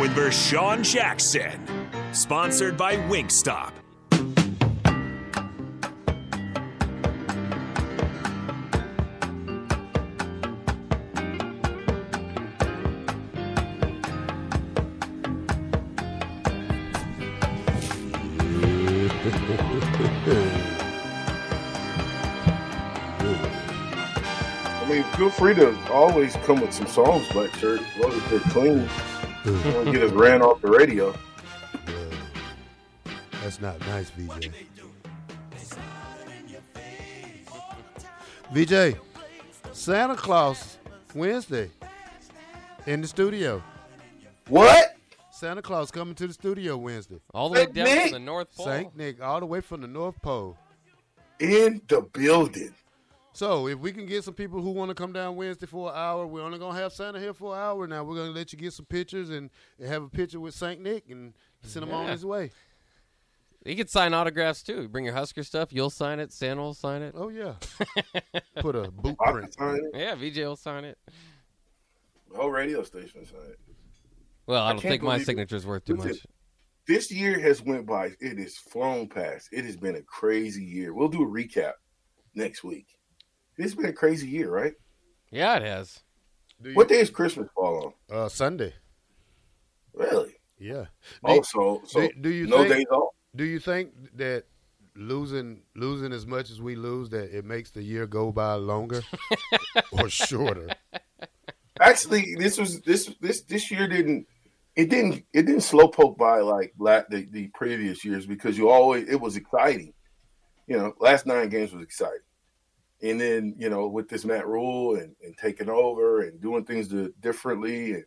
With Vershawn Jackson. Sponsored by Wingstop. I mean, feel free to always come with some songs, Black Shirt, as long as they're clean. Don't get us ran off the radio. That's not nice, VJ. VJ, Santa Claus Wednesday in the studio. What? Santa Claus coming to the studio Wednesday. All the way Saint down Nick. from the North Pole. Saint Nick, all the way from the North Pole. In the building. So if we can get some people who want to come down Wednesday for an hour, we're only gonna have Santa here for an hour. Now we're gonna let you get some pictures and, and have a picture with Saint Nick and send him on his way. You can sign autographs too. Bring your Husker stuff. You'll sign it. Santa will sign it. Oh yeah, put a boot print. can sign it. Yeah, VJ will sign it. The whole radio station signed it. Well, I I don't can't think my believe it. signature's worth too Listen, much. This year has went by. It has flown past. It has been a crazy year. We'll do a recap next week. It's been a crazy year, right? Yeah, it has. You- What day is Christmas fall on? Uh, Sunday. Really? Yeah. Oh, Do, so so do, do you no think, days off. Do you think that losing losing as much as we lose that it makes the year go by longer or shorter? Actually, this was this this this year didn't it didn't it didn't slow poke by like la- the, the previous years because you always it was exciting. You know, last nine games was exciting, and then you know with this Matt Rhule and, and taking over and doing things differently and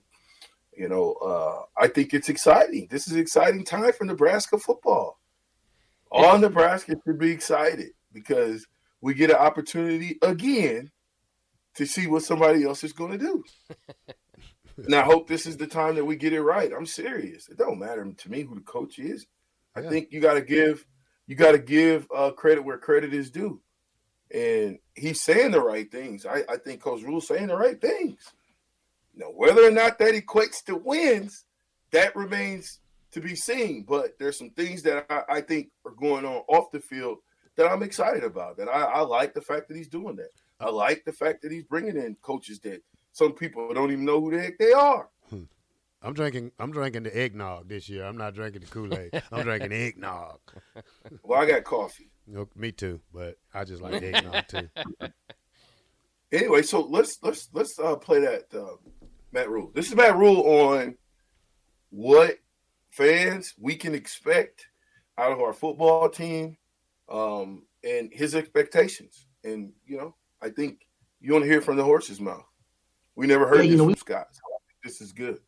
you know uh, I think it's exciting. This is an exciting time for Nebraska football. All Nebraska should be excited because we get an opportunity again to see what somebody else is going to do. and I hope this is the time that we get it right. I'm serious. It don't matter to me who the coach is. I Yeah. think you got to give you got to give uh, credit where credit is due. And he's saying the right things. I, I think Coach Rhule's saying the right things. Now, whether or not that equates to wins, that remains to be seen. But there's some things that I, I think are going on off the field that I'm excited about. That I, I like the fact that he's doing that. I like the fact that he's bringing in coaches that some people don't even know who the heck they are. Hmm. I'm drinking. I'm drinking the eggnog this year. I'm not drinking the Kool Aid. I'm drinking eggnog. Well, I got coffee. You know, me too, but I just like eggnog too. Anyway, so let's let's let's uh, play that uh, Matt Rhule. This is Matt Rhule on what fans we can expect out of our football team um, and his expectations. And you know, I think you want to hear from the horse's mouth. We never heard Yeah, you this know, from we- Scott. So I think this is good.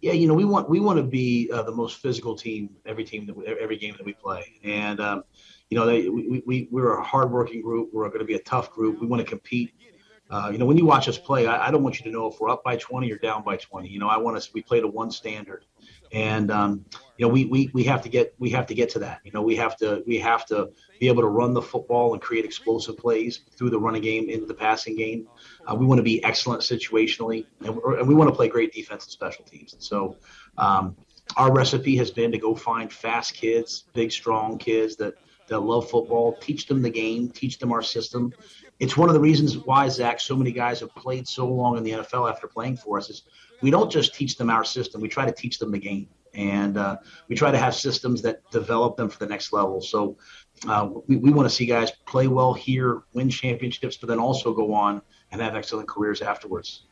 Yeah, you know, we want we want to be uh, the most physical team every team that we, every game that we play, and um, you know, they, we, we we're a hardworking group. We're going to be a tough group. We want to compete uh, you know, when you watch us play, I, I, don't want you to know if we're up by 20 or down by 20. You know, I want us. We play to one standard, and um, you know, we, we we have to get we have to get to that. You know, we have to we have to be able to run the football and create explosive plays through the running game into the passing game. Uh, we want to be excellent situationally, and, and we want to play great defense and special teams. So. Um, our recipe has been to go find fast kids, big, strong kids that that love football, teach them the game, teach them our system, it's one of the reasons why Zach, so many guys have played so long in the NFL after playing for us. Is we don't just teach them our system; we try to teach them the game, and uh, we try to have systems that develop them for the next level. So uh, we, we want to see guys play well here, win championships, but then also go on and have excellent careers afterwards.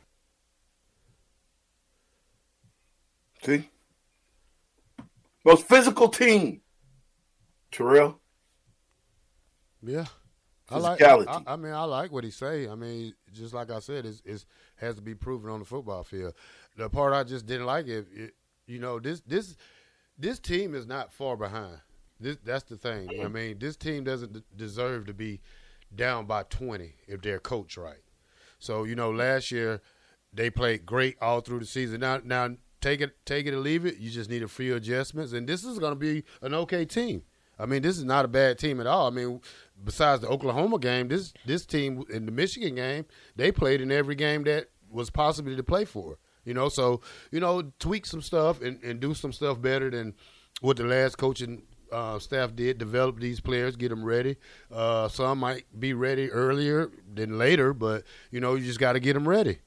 See, most physical team, Terrell. Yeah. I like. I, I, mean, I like what he say. I mean, just like I said, it it's, has to be proven on the football field. The part I just didn't like it, it you know, this this this team is not far behind. This that's the thing. I mean, this team doesn't deserve to be down by 20 if they're coached right. So you know, last year they played great all through the season. Now now take it take it or leave it. You just need a few adjustments, and this is going to be an okay team. I mean, this is not a bad team at all. I mean, besides the Oklahoma game, this this team in the Michigan game, they played in every game that was possibly to play for. You know, so you know, tweak some stuff and, and do some stuff better than what the last coaching uh, staff did. Develop these players, get them ready. Uh, some might be ready earlier than later, but you know, you just got to get them ready.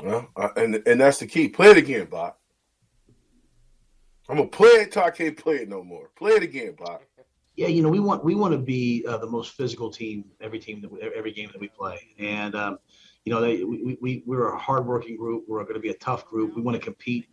Well, uh, and and that's the key. Play it again, Bob. I'm gonna play it till I can't play it no more. Play it again, Bob yeah, you know, we want we want to be uh, the most physical team every team that we, every game that we play, and um, you know, they, we, we we're a hardworking group. We're going to be a tough group. We want to compete.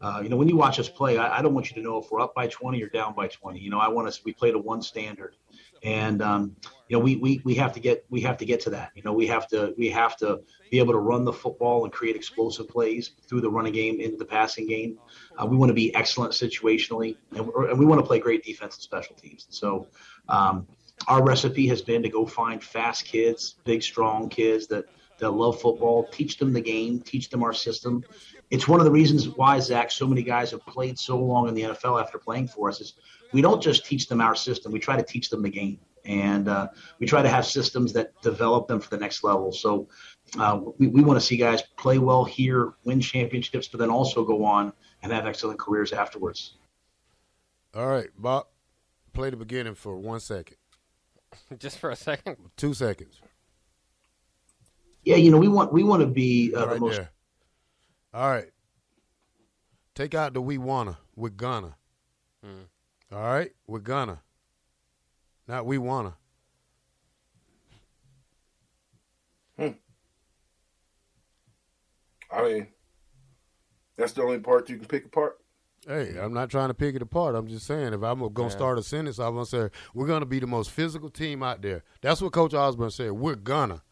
Uh, you know, when you watch us play, I, I, don't want you to know if we're up by 20 or down by 20. You know, I want us. We play to one standard, and um, you know we, we we have to get we have to get to that. You know we have to we have to be able to run the football and create explosive plays through the running game into the passing game. Uh, we want to be excellent situationally and, and we want to play great defense and special teams. So um, our recipe has been to go find fast kids big strong kids that that love football teach them the game teach them our system. It's one of the reasons why zach so many guys have played so long in the nfl after playing for us is we don't just teach them our system we try to teach them the game and uh, we try to have systems that develop them for the next level. So uh, we, we want to see guys play well here, win championships, but then also go on and have excellent careers afterwards. All right, Bob, play the beginning for one second. Just for a second. Two seconds. Yeah, you know we want we want to be uh, right the most. There. All right. Take out the we wanna. We're gonna. Mm. All right, we're gonna. Not we wanna. Hmm. I mean, that's the only part you can pick apart. Hey, I'm not trying to pick it apart. I'm just saying if I'm gonna yeah. start a sentence, I'm gonna say we're gonna be the most physical team out there. That's what Coach Osborne said. We're gonna.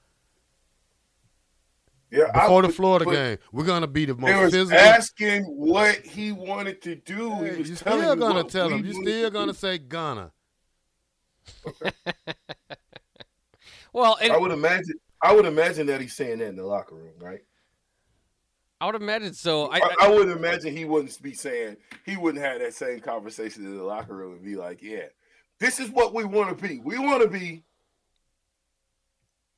Yeah, before I, the Florida game, we're gonna be the most was physical. Asking what he wanted to do, hey, he was you're still gonna tell him. You're still gonna say gonna. well, I would imagine. I would imagine that he's saying that in the locker room, right? I would imagine so. I, I, I, would imagine he wouldn't be saying he wouldn't have that same conversation in the locker room and be like, "Yeah, this is what we want to be. We want to be."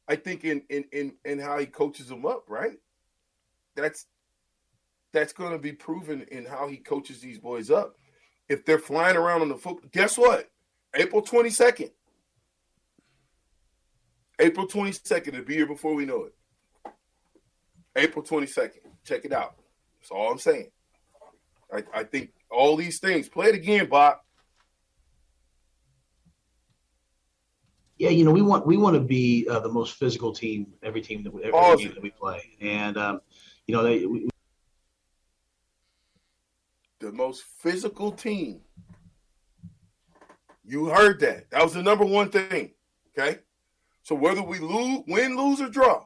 I think in in in in how he coaches them up, right? That's that's going to be proven in how he coaches these boys up. If they're flying around on the foot, guess what? April 22nd. April 22nd. It'll be here before we know it. April 22nd. Check it out. That's all I'm saying. I, I think all these things. Play it again, Bob. Yeah, you know we want we want to be uh, the most physical team every team that we, every awesome. game that we play, and um, you know they. We, the most physical team you heard that. That was the number one thing. Okay. So whether we lose, win, lose, or draw,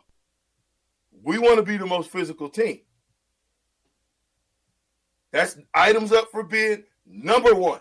we want to be the most physical team. That's items up for bid number one.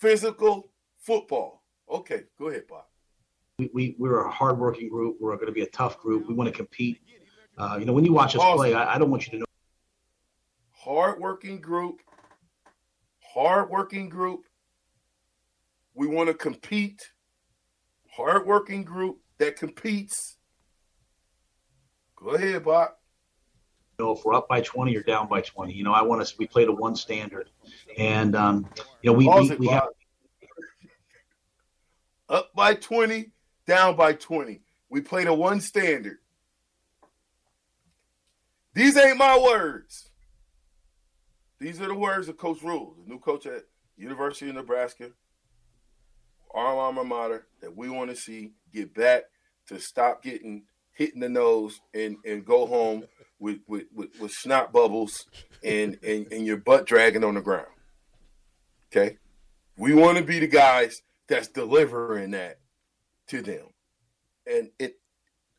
Physical football. Okay, go ahead, Bob. We, we, we're a hardworking group. We're going to be a tough group. We want to compete. Uh, you know, when you watch us play, I, I don't want you to know. Hardworking group. Hardworking group we want to compete. Hardworking group that competes. Go ahead, Bob. Know, if we're up by 20 or down by 20, you know, I want us, we play to one standard. And, um, you know, we, we, we have. Up by 20, down by 20. We play to one standard. These ain't my words. These are the words of Coach Rhule, the new coach at University of Nebraska, our alma mater that we want to see get back to stop getting hit in the nose and and go home with with, with, with snot bubbles and, and and your butt dragging on the ground. Okay, we want to be the guys that's delivering that to them, and it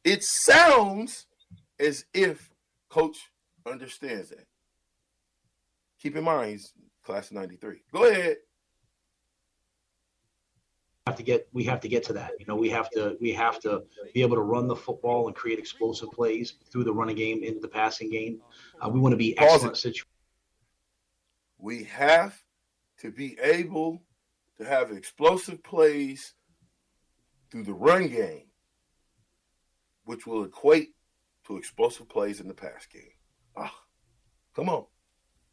it sounds as if coach understands that. Keep in mind he's class of 93. Go ahead have to get we have to get to that. You know, we have to we have to be able to run the football and create explosive plays through the running game into the passing game. Uh, we want to be excellent. We have to be able to have explosive plays through the run game, which will equate to explosive plays in the pass game. Ah, come on.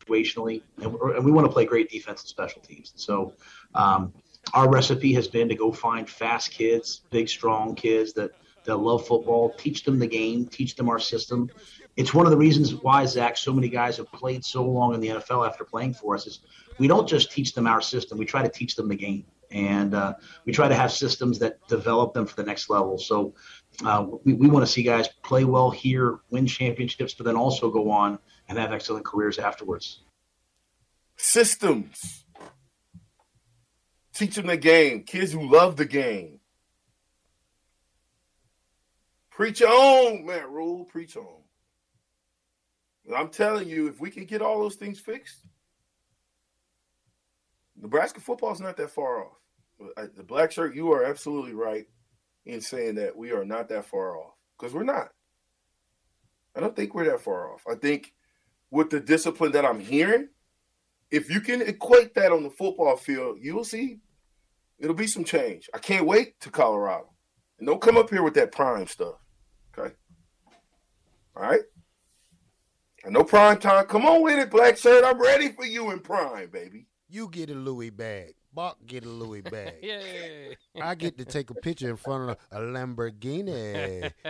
Situationally, and, and we want to play great defense and special teams. So, um, our recipe has been to go find fast kids, big, strong kids that that love football, teach them the game, teach them our system. It's one of the reasons why Zach, so many guys have played so long in the NFL after playing for us. Is we don't just teach them our system; we try to teach them the game, and uh, we try to have systems that develop them for the next level. So uh, we, we want to see guys play well here, win championships, but then also go on and have excellent careers afterwards. Systems Teach them the game. Kids who love the game. Preach on, Matt Rhule. Preach on. I'm telling you, if we can get all those things fixed, Nebraska football is not that far off. The black shirt, you are absolutely right in saying that we are not that far off because we're not. I don't think we're that far off. I think with the discipline that I'm hearing, if you can equate that on the football field, you will see It'll be some change. I can't wait to Colorado. And don't come up here with that prime stuff. Okay. All right. I know prime time. Come on with it, black shirt. I'm ready for you in prime, baby. You get a Louis bag. Buck get a Louis bag. yeah. I get to take a picture in front of a Lamborghini.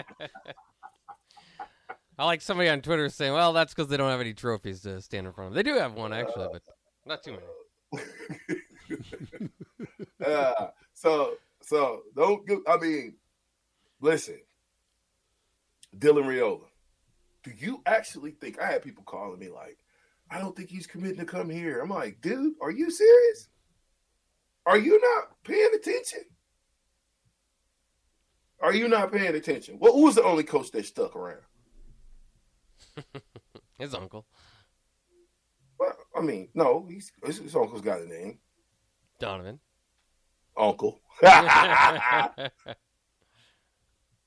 I like somebody on Twitter saying, "Well, that's because they don't have any trophies to stand in front of." They do have one actually, but not too many. uh, so so don't. I mean, listen, Dylan Raiola. Do you actually think I had people calling me like, I don't think he's committing to come here? I'm like, dude, are you serious? Are you not paying attention? Are you not paying attention? Well, who was the only coach that stuck around? his uncle. Well, I mean, no, he's, his, his uncle's got a name. Donovan uncle.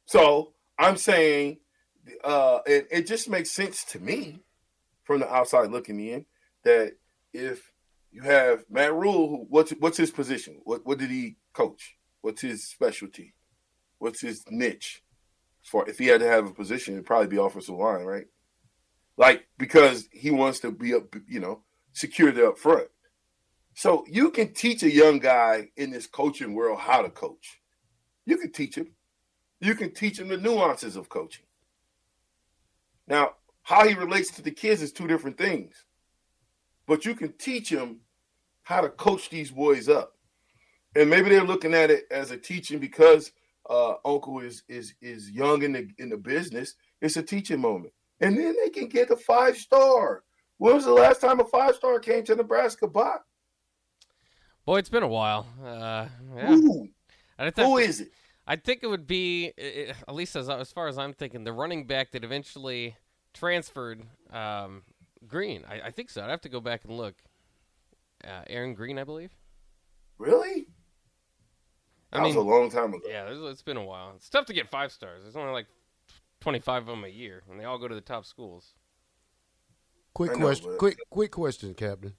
so I'm saying uh, it, it just makes sense to me from the outside looking in that if you have Matt Rhule, what's what's his position? What what did he coach? What's his specialty? What's his niche? For if he had to have a position, it'd probably be offensive line, right? Like because he wants to be up, you know, secure the up front. So you can teach a young guy in this coaching world how to coach. You can teach him. You can teach him the nuances of coaching. Now, how he relates to the kids is two different things. But you can teach him how to coach these boys up. and maybe they're looking at it as a teaching because uh, Uncle is is is young in the in the business. It's a teaching moment, and then they can get a five star. When was the last time a five star came to Nebraska? Bach? Boy, it's been a while. Uh, yeah. Who? Who is it? I think it would be, at least as, as far as I'm thinking, the running back that eventually transferred um, Green. I, I, think so. I'd have to go back and look. Uh, Aaron Green, I believe. Really? That I mean, was a long time ago. Yeah, it's been a while. It's tough to get five stars. There's only like 25 of them a year, and they all go to the top schools. Quick question. Quick, quick question, Captain.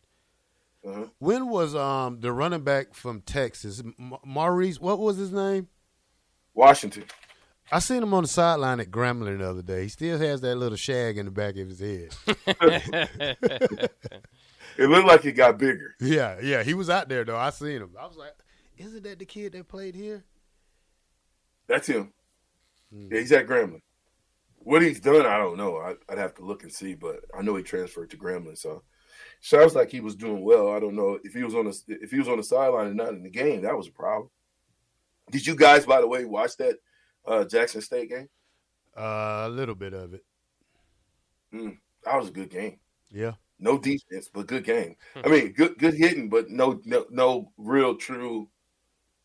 Uh-huh. When was um the running back from Texas, Maurice? What was his name? Washington. I seen him on the sideline at Grambling the other day. He still has that little shag in the back of his head. it looked like it got bigger. Yeah, yeah. He was out there though. I seen him. I was like, isn't that the kid that played here? That's him. Hmm. Yeah, he's at Grambling. What he's done, I don't know. I, would have to look and see, but I know he transferred to Grambling. So sounds like he was doing well. I don't know if he was on the if he was on the sideline and not in the game. That was a problem. Did you guys, by the way, watch that uh, Jackson State game? Uh, a little bit of it. Mm, that was a good game. Yeah. No defense, but good game. I mean, good good hitting, but no no no real true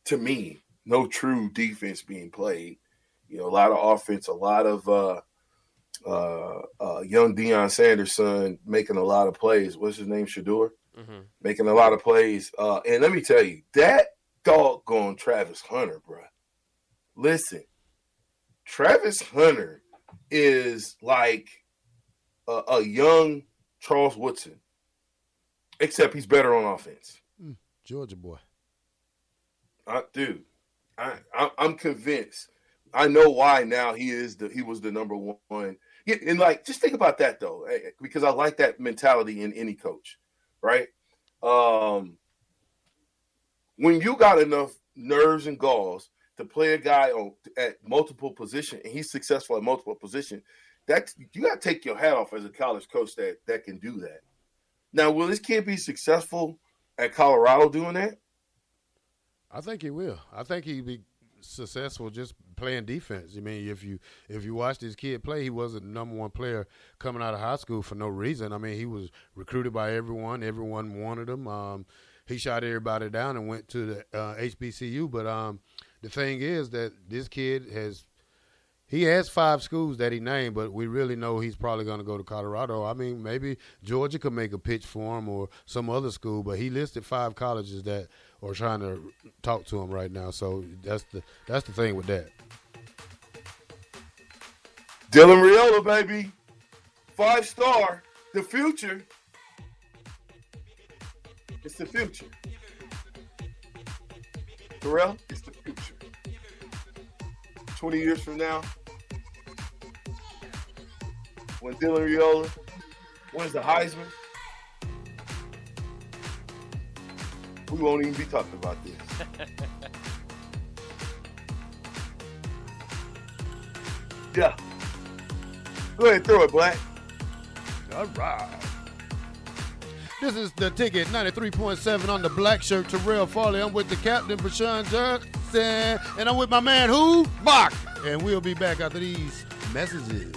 to me, no true defense being played. You know, a lot of offense, a lot of uh uh, uh young Deion Sanders son making a lot of plays. What's his name? Shedeur? Mm-hmm. Making a lot of plays. Uh and let me tell you, that doggone Travis Hunter, bro. Listen, Travis Hunter is like a, a young Charles Woodson, except he's better on offense. Mm, Georgia boy. Uh, dude, I, I I'm convinced. I know why now he is the he was the number one. And like just think about that though, eh, eh, because I like that mentality in any coach, right? Um, when you got enough nerves and galls to play a guy on at multiple position and he's successful at multiple position, that you got to take your hat off as a college coach that that can do that. Now, will this kid be successful at Colorado doing that? I think he will. I think he'd be successful just playing defense. I mean, if you if you watch this kid play, he was a number one player coming out of high school for no reason. I mean, he was recruited by everyone. Everyone wanted him. Um, he shot everybody down and went to the uh, HBCU. But um, the thing is that this kid has he has five schools that he named, but we really know he's probably going to go to Colorado. I mean, maybe Georgia could make a pitch for him or some other school, but he listed five colleges that are trying to talk to him right now. So that's the that's the thing with that. Dylan Raiola, baby, five star, the future. It's the future. Terrell, it's the future. 20 years from now, when Dylan Raiola wins the Heisman, we won't even be talking about this. yeah. Go ahead, throw it, Black. All right. This is the ticket 93.7 on the black shirt. Terrell Farley. I'm with the captain, Vershawn Jackson. And I'm with my man, who? Bach. And we'll be back after these messages.